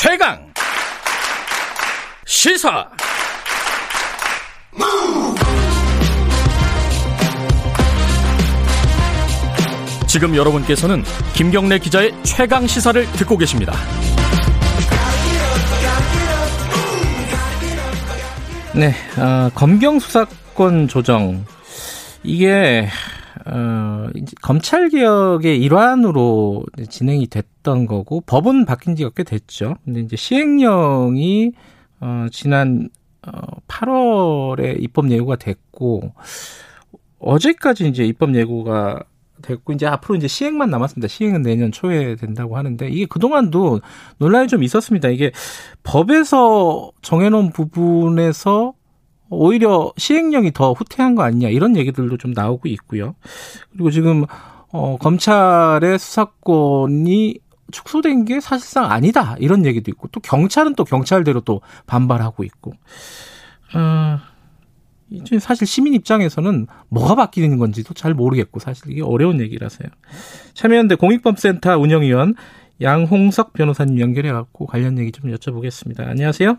최강 시사 지금 여러분께서는 김경래 기자의 최강 시사를 듣고 계십니다. 네, 어, 검경 수사권 조정 이게 어, 검찰 개혁의 일환으로 진행이 됐던 거고 법은 바뀐 지가 꽤 됐죠. 근데 이제 시행령이 어, 지난 어, 8월에 입법 예고가 됐고 어제까지 이제 입법 예고가 됐고 이제 앞으로 이제 시행만 남았습니다. 시행은 내년 초에 된다고 하는데 이게 그동안도 논란이 좀 있었습니다. 이게 법에서 정해놓은 부분에서 오히려 시행령이 더 후퇴한 거 아니냐 이런 얘기들도 좀 나오고 있고요. 그리고 지금 어 검찰의 수사권이 축소된 게 사실상 아니다 이런 얘기도 있고 또 경찰은 또 경찰대로 또 반발하고 있고 어, 이제 사실 시민 입장에서는 뭐가 바뀌는 건지도 잘 모르겠고 사실 이게 어려운 얘기라서요. 참여연대 공익법센터 운영위원 양홍석 변호사님 연결해 갖고 관련 얘기 좀 여쭤보겠습니다. 안녕하세요.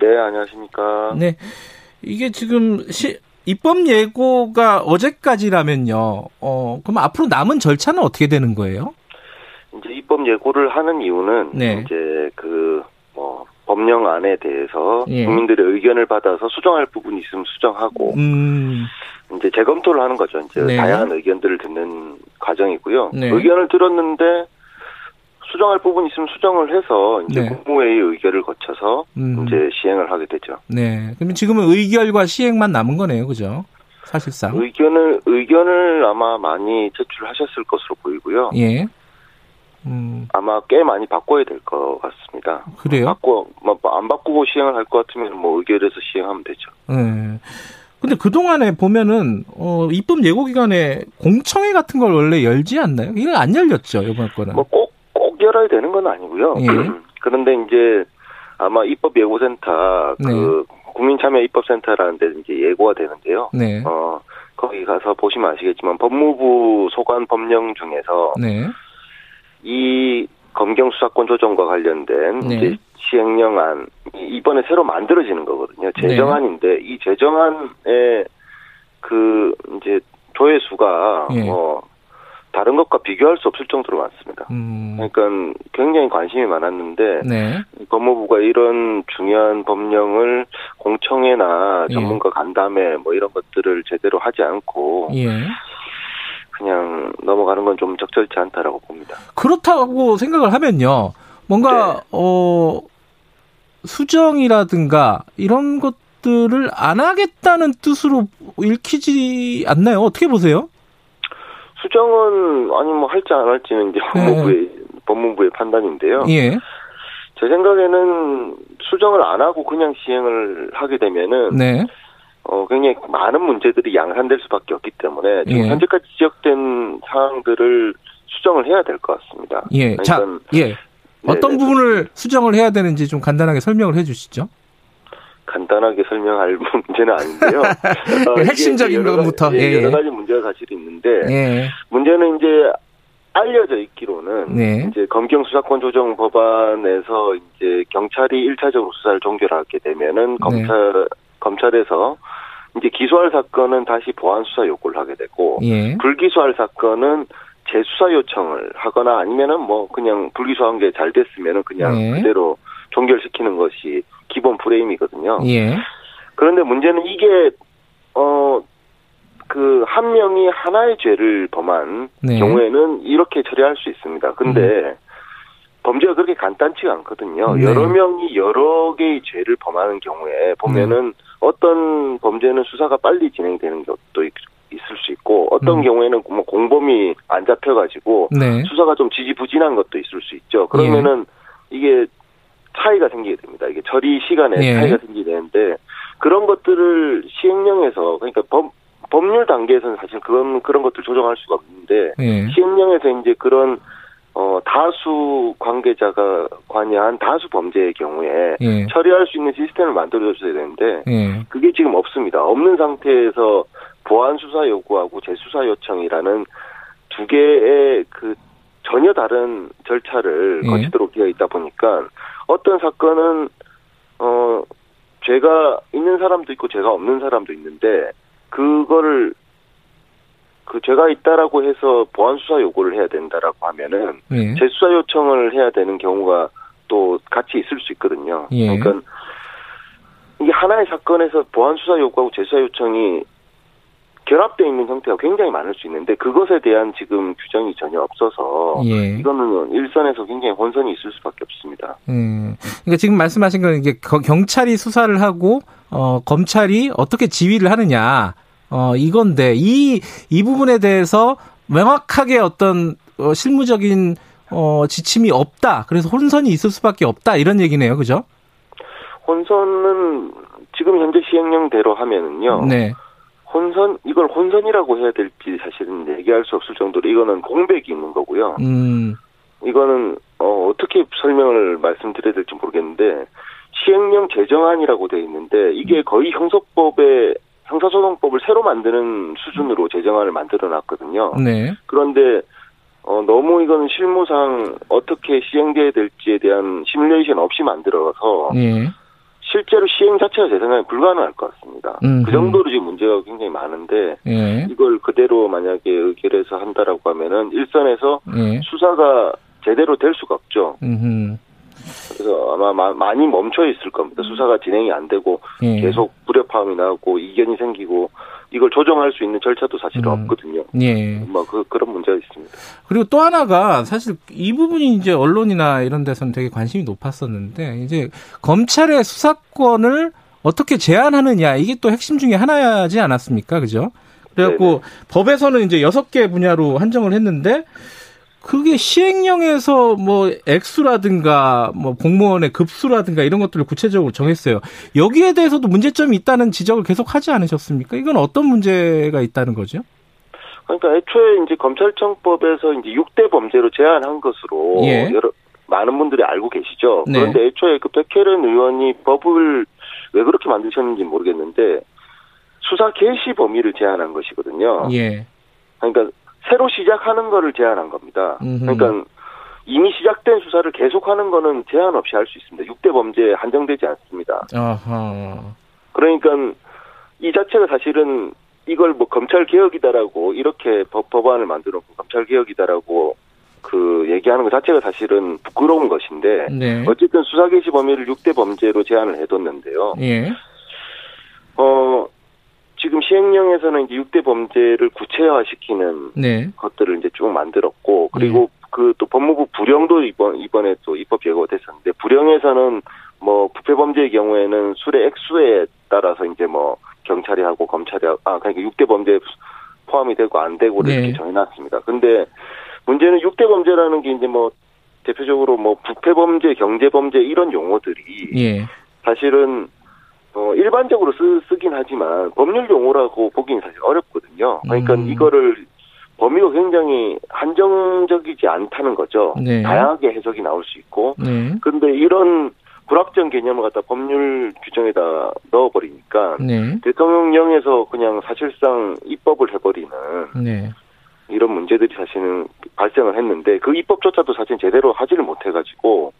네, 안녕하십니까. 네. 이게 지금 시, 입법 예고가 어제까지라면요. 어, 그럼 앞으로 남은 절차는 어떻게 되는 거예요? 이제 입법 예고를 하는 이유는 네. 이제 그뭐 법령안에 대해서 예. 국민들의 의견을 받아서 수정할 부분이 있으면 수정하고 음. 이제 재검토를 하는 거죠. 이제 네. 다양한 의견들을 듣는 과정이고요. 네. 의견을 들었는데 수정할 부분이 있으면 수정을 해서 이제 네. 국무회의 의결을 거쳐서 음. 이제 시행을 하게 되죠. 네. 그러면 지금은 의결과 시행만 남은 거네요, 그죠? 사실상 의견을 의견을 아마 많이 제출하셨을 것으로 보이고요. 예. 음. 아마 꽤 많이 바꿔야 될 것 같습니다. 그래요? 바꿔 뭐안 바꾸고 시행을 할 것 같으면 뭐 의결해서 시행하면 되죠. 네. 근데 그 동안에 보면은 어 입법 예고 기간에 공청회 같은 걸 원래 열지 않나요? 이건 안 열렸죠 이번 거는. 뭐 꼭 열어야 되는 건 아니고요. 예. 그런데 이제 아마 입법 예고센터 그 네. 국민참여 입법센터라는 데 이제 예고가 되는데요. 네. 어 거기 가서 보시면 아시겠지만 법무부 소관 법령 중에서 네. 이 검경 수사권 조정과 관련된 네. 이제 시행령안 이번에 새로 만들어지는 거거든요. 네. 제정안인데 이 제정안의 그 이제 조회수가 예. 뭐 다른 것과 비교할 수 없을 정도로 많습니다. 음. 그러니까 굉장히 관심이 많았는데 네. 법무부가 이런 중요한 법령을 공청회나 예. 전문가 간담회 뭐 이런 것들을 제대로 하지 않고 예. 그냥 넘어가는 건 좀 적절치 않다라고 봅니다. 그렇다고 생각을 하면요. 뭔가 네. 어 수정이라든가 이런 것들을 안 하겠다는 뜻으로 읽히지 않나요? 어떻게 보세요? 수정은 아니 뭐 할지 안 할지는 이제 법무부의 네. 법무부의 판단인데요. 예. 제 생각에는 수정을 안 하고 그냥 시행을 하게 되면은 네. 어 굉장히 많은 문제들이 양산될 수밖에 없기 때문에 지금 예. 현재까지 지적된 사항들을 수정을 해야 될 것 같습니다. 예. 자, 예. 어떤 네, 네. 부분을 수정을 해야 되는지 좀 간단하게 설명을 해 주시죠. 간단하게 설명할 문제는 아닌데요. 어, 핵심적인 여러 것부터 가지, 예, 여러 가지 문제가 사실 있는데 예. 문제는 이제 알려져 있기로는 네. 이제 검경 수사권 조정 법안에서 이제 경찰이 1차적으로 수사를 종결하게 되면은 네. 검찰 네. 검찰에서 이제 기소할 사건은 다시 보안 수사 요구를 하게 되고 예. 불기소할 사건은 재수사 요청을 하거나 아니면은 뭐 그냥 불기소한 게 잘 됐으면은 그냥 예. 그대로 종결시키는 것이 기본 프레임이거든요. 예. 그런데 문제는 이게 어 그 한 명이 하나의 죄를 범한 네. 경우에는 이렇게 처리할 수 있습니다. 근데 음. 범죄가 그렇게 간단치가 않거든요. 네. 여러 명이 여러 개의 죄를 범하는 경우에 보면은 네. 어떤 범죄는 수사가 빨리 진행되는 것도 있을 수 있고 어떤 음. 경우에는 뭐 공범이 안 잡혀가지고 네. 수사가 좀 지지부진한 것도 있을 수 있죠. 그러면은 예. 이게 차이가 생기게 됩니다. 이게 처리 시간에 예. 차이가 생기게 되는데 그런 것들을 시행령에서 그러니까 법 법률 단계에서는 사실 그런 그런 것들 조정할 수가 없는데 예. 시행령에서 이제 그런 어 다수 관계자가 관여한 다수 범죄의 경우에 예. 처리할 수 있는 시스템을 만들어 줘야 되는데 예. 그게 지금 없습니다. 없는 상태에서 보안 수사 요구하고 재수사 요청이라는 두 개의 그 전혀 다른 절차를 예. 거치도록 되어 있다 보니까 어떤 사건은 어 죄가 있는 사람도 있고 죄가 없는 사람도 있는데 그거를 그 죄가 있다라고 해서 보안 수사 요구를 해야 된다라고 하면은 예. 재수사 요청을 해야 되는 경우가 또 같이 있을 수 있거든요. 예. 그러니까 이게 하나의 사건에서 보안 수사 요구하고 재수사 요청이 결합되어 있는 형태가 굉장히 많을 수 있는데 그것에 대한 지금 규정이 전혀 없어서 예. 이거는 일선에서 굉장히 혼선이 있을 수밖에 없습니다. 음. 그러니까 지금 말씀하신 건 이게 경찰이 수사를 하고 어, 검찰이 어떻게 지휘를 하느냐 어, 이건데 이, 이 부분에 대해서 명확하게 어떤 어, 실무적인 어, 지침이 없다. 그래서 혼선이 있을 수밖에 없다. 이런 얘기네요. 그죠? 혼선은 지금 현재 시행령대로 하면은요. 네. 혼선 이걸 혼선이라고 해야 될지 사실은 얘기할 수 없을 정도로 이거는 공백이 있는 거고요. 음. 이거는 어, 어떻게 설명을 말씀드려야 될지 모르겠는데 시행령 제정안이라고 돼 있는데 이게 거의 형사법에 형사소송법을 새로 만드는 수준으로 제정안을 만들어 놨거든요. 네. 그런데 어, 너무 이거는 실무상 어떻게 시행돼야 될지에 대한 시뮬레이션 없이 만들어서 네. 실제로 시행 자체가 제 생각에 불가능할 것 같습니다. 음흠. 그 정도로 지금 문제가 굉장히 많은데 네. 이걸 그대로 만약에 의결해서 한다라고 하면은 일선에서 네. 수사가 제대로 될 수가 없죠. 음흠. 그래서 아마 많이 멈춰 있을 겁니다. 수사가 진행이 안 되고 예. 계속 불협화음이 나고 이견이 생기고 이걸 조정할 수 있는 절차도 사실 음. 없거든요. 예. 뭐 그, 그런 문제가 있습니다. 그리고 또 하나가 사실 이 부분이 이제 언론이나 이런 데서는 되게 관심이 높았었는데 이제 검찰의 수사권을 어떻게 제한하느냐 이게 또 핵심 중에 하나지 않았습니까? 그죠? 그래갖고 네네. 법에서는 이제 여섯 개 분야로 한정을 했는데 그게 시행령에서 뭐 액수라든가 뭐 공무원의 급수라든가 이런 것들을 구체적으로 정했어요. 여기에 대해서도 문제점이 있다는 지적을 계속 하지 않으셨습니까? 이건 어떤 문제가 있다는 거죠? 그러니까 애초에 이제 검찰청법에서 이제 6대 범죄로 제한한 것으로 예. 여러 많은 분들이 알고 계시죠. 네. 그런데 애초에 그 백혜련 의원이 법을 왜 그렇게 만드셨는지 모르겠는데 수사 개시 범위를 제한한 것이거든요. 예. 그러니까 새로 시작하는 거를 제한한 겁니다. 음흠. 그러니까 이미 시작된 수사를 계속하는 거는 제한 없이 할 수 있습니다. 6대 범죄에 한정되지 않습니다. 아하. 그러니까 이 자체가 사실은 이걸 뭐 검찰 개혁이다라고 이렇게 법, 법안을 만들어 검찰 개혁이다라고 그 얘기하는 것 자체가 사실은 부끄러운 것인데 네. 어쨌든 수사 개시 범위를 6대 범죄로 제한을 해뒀는데요. 예. 어 지금 시행령에서는 이제 6대 범죄를 구체화시키는 네. 것들을 이제 쭉 만들었고 그리고 네. 그또 법무부 부령도 이번 이번에 또 입법 예고가 됐었는데 부령에서는 뭐 부패 범죄의 경우에는 술의 액수에 따라서 이제 뭐 경찰이 하고 검찰이 하고 아 그러니까 6대 범죄에 포함이 되고 안 되고 네. 이렇게 정해놨습니다. 근데 문제는 6대 범죄라는 게 이제 뭐 대표적으로 뭐 부패 범죄, 경제 범죄 이런 용어들이 예. 사실은 어, 일반적으로 쓰, 쓰긴 하지만 법률 용어라고 보기는 사실 어렵거든요. 그러니까 음. 이거를 범위가 굉장히 한정적이지 않다는 거죠. 네. 다양하게 해석이 나올 수 있고. 네. 근데 이런 불확정 개념을 갖다 법률 규정에다 넣어버리니까 네. 대통령령에서 그냥 사실상 입법을 해버리는 네. 이런 문제들이 사실은 발생을 했는데 그 입법조차도 사실 제대로 하지를 못해가지고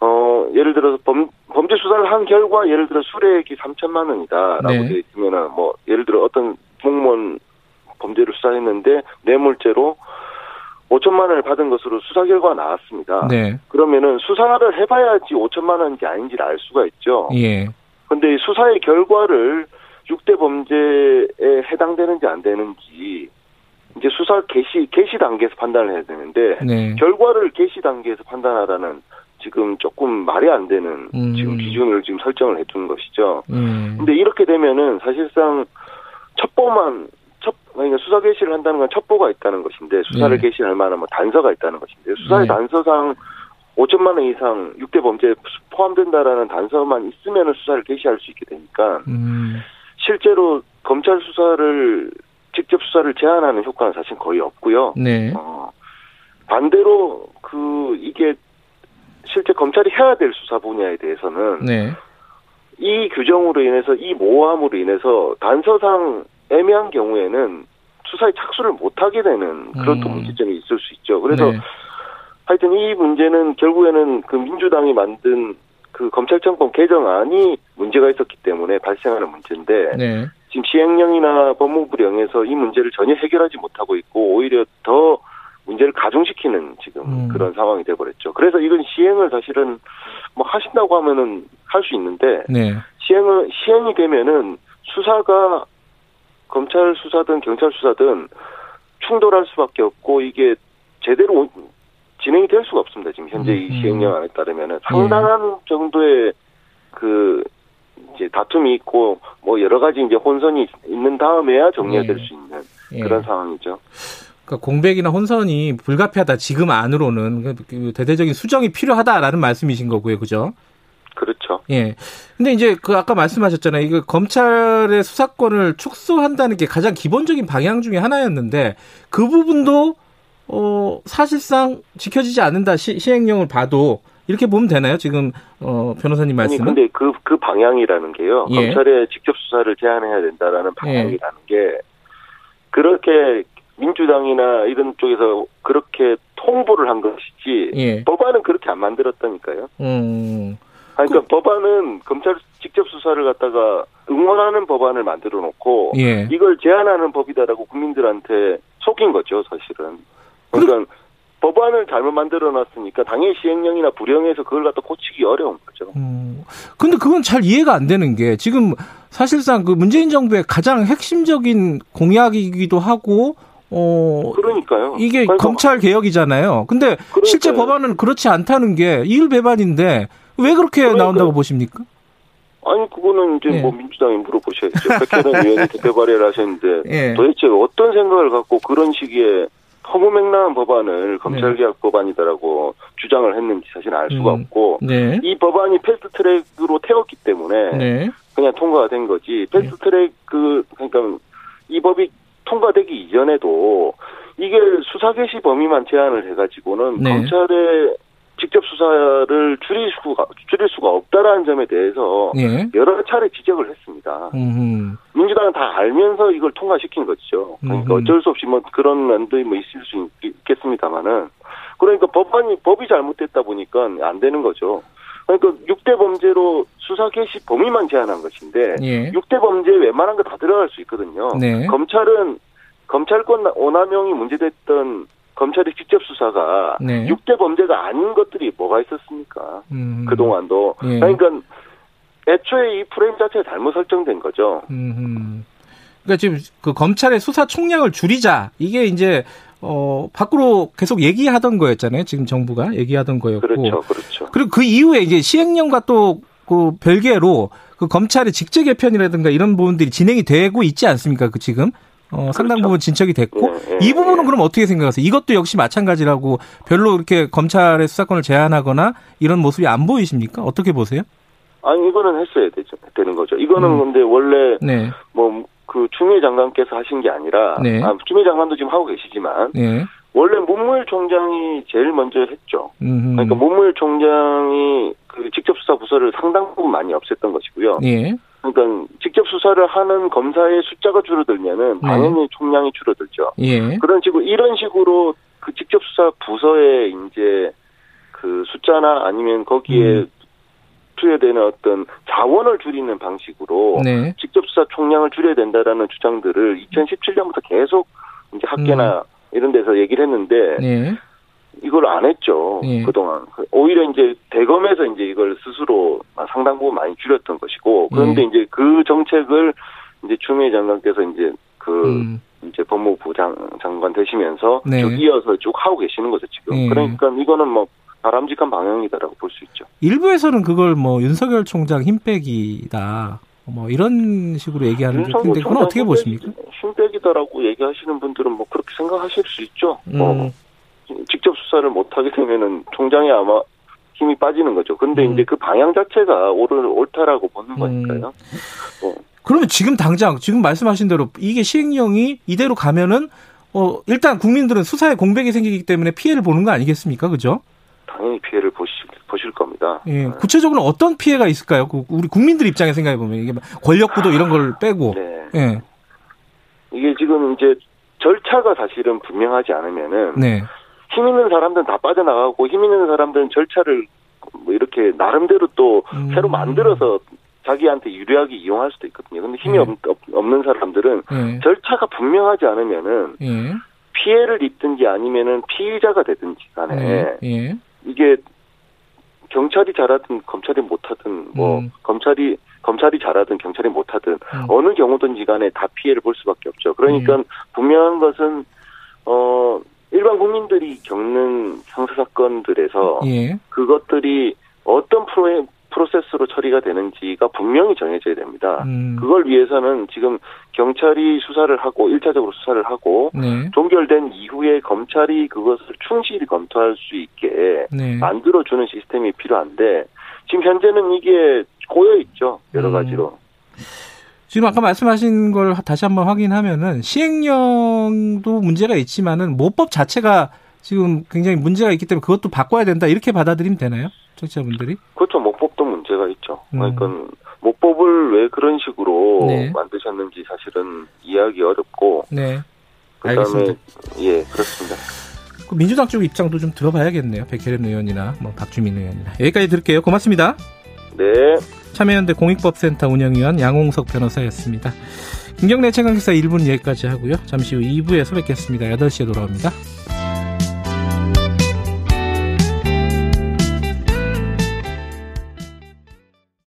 어, 예를 들어서 범, 범죄 수사를 한 결과, 예를 들어 수뢰액이 3천만 원이다라고 네. 되어 있으면은, 뭐, 예를 들어 어떤 공무원 범죄를 수사했는데, 뇌물죄로 5천만 원을 받은 것으로 수사 결과가 나왔습니다. 네. 그러면은 수사를 해봐야지 5천만 원인지 아닌지를 알 수가 있죠. 예. 근데 수사의 결과를 6대 범죄에 해당되는지 안 되는지, 이제 수사 개시, 개시 단계에서 판단을 해야 되는데, 네. 결과를 개시 단계에서 판단하라는 지금 조금 말이 안 되는 음. 지금 기준을 지금 설정을 해둔 것이죠. 음. 근데 이렇게 되면은 사실상 첩보만 첩 그러니까 수사 개시를 한다는 건 첩보가 있다는 것인데 수사를 네. 개시할 만한 뭐 단서가 있다는 것인데 수사의 네. 단서상 5천만 원 이상 6대 범죄에 포함된다라는 단서만 있으면 수사를 개시할 수 있게 되니까 음. 실제로 검찰 수사를 직접 수사를 제한하는 효과는 사실 거의 없고요. 네. 어, 반대로 그 이게 실제 검찰이 해야 될 수사 분야에 대해서는 네. 이 규정으로 인해서 이 모호함으로 인해서 단서상 애매한 경우에는 수사에 착수를 못하게 되는 그런 음. 또 문제점이 있을 수 있죠. 그래서 네. 하여튼 이 문제는 결국에는 그 민주당이 만든 그 검찰청법 개정안이 문제가 있었기 때문에 발생하는 문제인데 네. 지금 시행령이나 법무부령에서 이 문제를 전혀 해결하지 못하고 있고 오히려 더 문제를 가중시키는 지금 음. 그런 상황이 돼버렸죠. 그래서 이건 시행을 사실은 뭐 하신다고 하면은 할 수 있는데 네. 시행을 시행이 되면은 수사가 검찰 수사든 경찰 수사든 충돌할 수밖에 없고 이게 제대로 진행이 될 수가 없습니다. 지금 현재 이 음. 시행령안에 따르면은 상당한 예. 정도의 그 이제 다툼이 있고 뭐 여러 가지 이제 혼선이 있는 다음에야 정리가 예. 될수 있는 예. 그런 상황이죠. 그러니까 공백이나 혼선이 불가피하다 지금 안으로는 그, 그 대대적인 수정이 필요하다라는 말씀이신 거고요, 그죠? 그렇죠. 예. 근데 이제 그 아까 말씀하셨잖아요. 이거 검찰의 수사권을 축소한다는 게 가장 기본적인 방향 중에 하나였는데 그 부분도 어 사실상 지켜지지 않는다 시, 행령을 봐도 이렇게 보면 되나요? 지금 어 변호사님 말씀은? 아니 근데 그그 그 방향이라는 게요. 예. 검찰의 직접 수사를 제한해야 된다라는 방향이라는 예. 게 그렇게 민주당이나 이런 쪽에서 그렇게 통보를 한 것이지 예. 법안은 그렇게 안 만들었다니까요. 음. 그러니까 그, 법안은 검찰 직접 수사를 갖다가 응원하는 법안을 만들어 놓고 예. 이걸 제한하는 법이다라고 국민들한테 속인 거죠, 사실은. 그러니까 그, 법안을 잘못 만들어 놨으니까 당연히 시행령이나 불령에서 그걸 갖다 고치기 어려운 거죠. 음. 근데 그건 잘 이해가 안 되는 게 지금 사실상 그 문재인 정부의 가장 핵심적인 공약이기도 하고 어 그러니까요. 이게 그러니까, 검찰 개혁이잖아요. 근데 그러니까요. 실제 법안은 그렇지 않다는 게 이율 배반인데 왜 그렇게 그러니까. 나온다고 보십니까? 아니 그거는 이제 네. 뭐 민주당이 물어보셔야죠. 백혜련 의원이 대표 발의를 하셨는데 네. 도대체 어떤 생각을 갖고 그런 시기에 허무맹랑한 법안을 검찰개혁 네. 법안이다라고 주장을 했는지 사실 알 수가 음. 없고 네. 이 법안이 패스트트랙으로 태웠기 때문에 네. 그냥 통과가 된 거지 패스트트랙 그 그러니까 이 법이 통과되기 이전에도 이게 수사 개시 범위만 제한을 해가지고는 네. 검찰의 직접 수사를 줄일 수가 줄일 수가 없다라는 점에 대해서 예. 여러 차례 지적을 했습니다. 음흠. 민주당은 다 알면서 이걸 통과시킨 거죠. 그러니까 음흠. 어쩔 수 없이 뭐 그런 면도 뭐 있을 수 있겠습니다만은 그러니까 법안이 법이 잘못됐다 보니까 안 되는 거죠. 그러니까 6대 범죄로 수사 개시 범위만 제한한 것인데 예. 6대 범죄 웬만한 거 다 들어갈 수 있거든요. 네. 검찰은 검찰권 오남용이 문제됐던 검찰의 직접 수사가 네. 6대 범죄가 아닌 것들이 뭐가 있었습니까? 음. 그동안도. 예. 그러니까 애초에 이 프레임 자체가 잘못 설정된 거죠. 음. 그러니까 지금 그 검찰의 수사 총량을 줄이자 이게 이제 어 밖으로 계속 얘기하던 거였잖아요. 지금 정부가 얘기하던 거였고. 그렇죠, 그렇죠. 그리고 그 이후에 이제 시행령과 또 그 별개로 그 검찰의 직제 개편이라든가 이런 부분들이 진행이 되고 있지 않습니까? 그 지금 어, 상당 그렇죠. 부분 진척이 됐고 네, 네, 이 부분은 네. 그럼 어떻게 생각하세요? 이것도 역시 마찬가지라고 별로 이렇게 검찰의 수사권을 제한하거나 이런 모습이 안 보이십니까? 어떻게 보세요? 아니 이거는 했어야 되죠, 되는 거죠. 이거는 음. 근데 원래 네. 뭐 그 추미애 장관께서 하신 게 아니라 네. 아, 추미애 장관도 지금 하고 계시지만 네. 원래 문무일 총장이 제일 먼저 했죠. 음흠. 그러니까 문무일 총장이 그 직접 수사 부서를 상당 부분 많이 없앴던 것이고요. 예. 그러니까 직접 수사를 하는 검사의 숫자가 줄어들면은 네. 당연히 네. 총량이 줄어들죠. 예. 그런 식으로 이런 식으로 그 직접 수사 부서의 이제 그 숫자나 아니면 거기에 음. 투여되는 어떤 자원을 줄이는 방식으로 네. 직접 수사 총량을 줄여야 된다라는 주장들을 2017년부터 계속 이제 학계나 음. 이런 데서 얘기를 했는데 네. 이걸 안 했죠. 예. 그동안. 오히려 이제 대검에서 이제 이걸 스스로 상당 부분 많이 줄였던 것이고, 그런데 예. 이제 그 정책을 이제 추미애 장관께서 이제 그, 음. 이제 법무부 장, 장관 되시면서 네. 쭉 이어서 쭉 하고 계시는 거죠, 지금. 예. 그러니까 이거는 뭐 바람직한 방향이다라고 볼 수 있죠. 일부에서는 그걸 뭐 윤석열 총장 힘빼기다. 뭐 이런 식으로 얘기하는 데 그건 어떻게 보십니까? 힘빼기다라고 얘기하시는 분들은 뭐 그렇게 생각하실 수 있죠. 뭐 음. 뭐 직접 수사를 못 하게 되면은 총장이 아마 힘이 빠지는 거죠. 근데 음. 이제 그 방향 자체가 옳은, 옳다라고 보는 음. 거니까요. 뭐. 그러면 지금 당장, 지금 말씀하신 대로 이게 시행령이 이대로 가면은, 어, 일단 국민들은 수사에 공백이 생기기 때문에 피해를 보는 거 아니겠습니까? 그죠? 당연히 피해를 보실, 보실 겁니다. 예. 네. 구체적으로 어떤 피해가 있을까요? 그 우리 국민들 입장에 생각해 보면, 이게 권력구도 이런 걸 빼고. 네. 예. 이게 지금 이제 절차가 사실은 분명하지 않으면은. 네. 힘 있는 사람들은 다 빠져나가고 힘 있는 사람들은 절차를 뭐 이렇게 나름대로 또 음. 새로 만들어서 자기한테 유리하게 이용할 수도 있거든요. 근데 힘이 예. 없, 없는 사람들은 예. 절차가 분명하지 않으면은 예. 피해를 입든지 아니면은 피의자가 되든지 간에. 이게 경찰이 잘하든 검찰이 못하든 뭐 음. 검찰이 검찰이 잘하든 경찰이 못하든 음. 어느 경우든지 간에 다 피해를 볼 수밖에 없죠. 그러니까 음. 분명한 것은 어 일반 국민들이 겪는 형사 사건들에서 예. 그것들이 어떤 프로에 프로세스로 처리가 되는지가 분명히 정해져야 됩니다. 음. 그걸 위해서는 지금 경찰이 수사를 하고 1차적으로 수사를 하고 네. 종결된 이후에 검찰이 그것을 충실히 검토할 수 있게 네. 만들어 주는 시스템이 필요한데 지금 현재는 이게 고여 있죠 여러 음. 가지로. 음. 지금 아까 말씀하신 걸 다시 한번 확인하면은 시행령도 문제가 있지만은 모법 자체가 지금 굉장히 문제가 있기 때문에 그것도 바꿔야 된다 이렇게 받아들이면 되나요? 청취자분들이? 그렇죠. 모법도 문제가 있죠. 음. 그러니까 모법을 왜 그런 식으로 네. 만드셨는지 사실은 이해하기 어렵고. 네. 그다음에 알겠습니다. 예 그렇습니다. 그 민주당 쪽 입장도 좀 들어봐야겠네요. 백혜련 의원이나 뭐 박주민 의원이나 여기까지 들을게요. 고맙습니다. 네. 참여연대 공익법센터 운영위원 양홍석 변호사였습니다. 김경래 최강기사 1분 여기까지 하고요. 잠시 후 2부에서 뵙겠습니다. 8시에 돌아옵니다.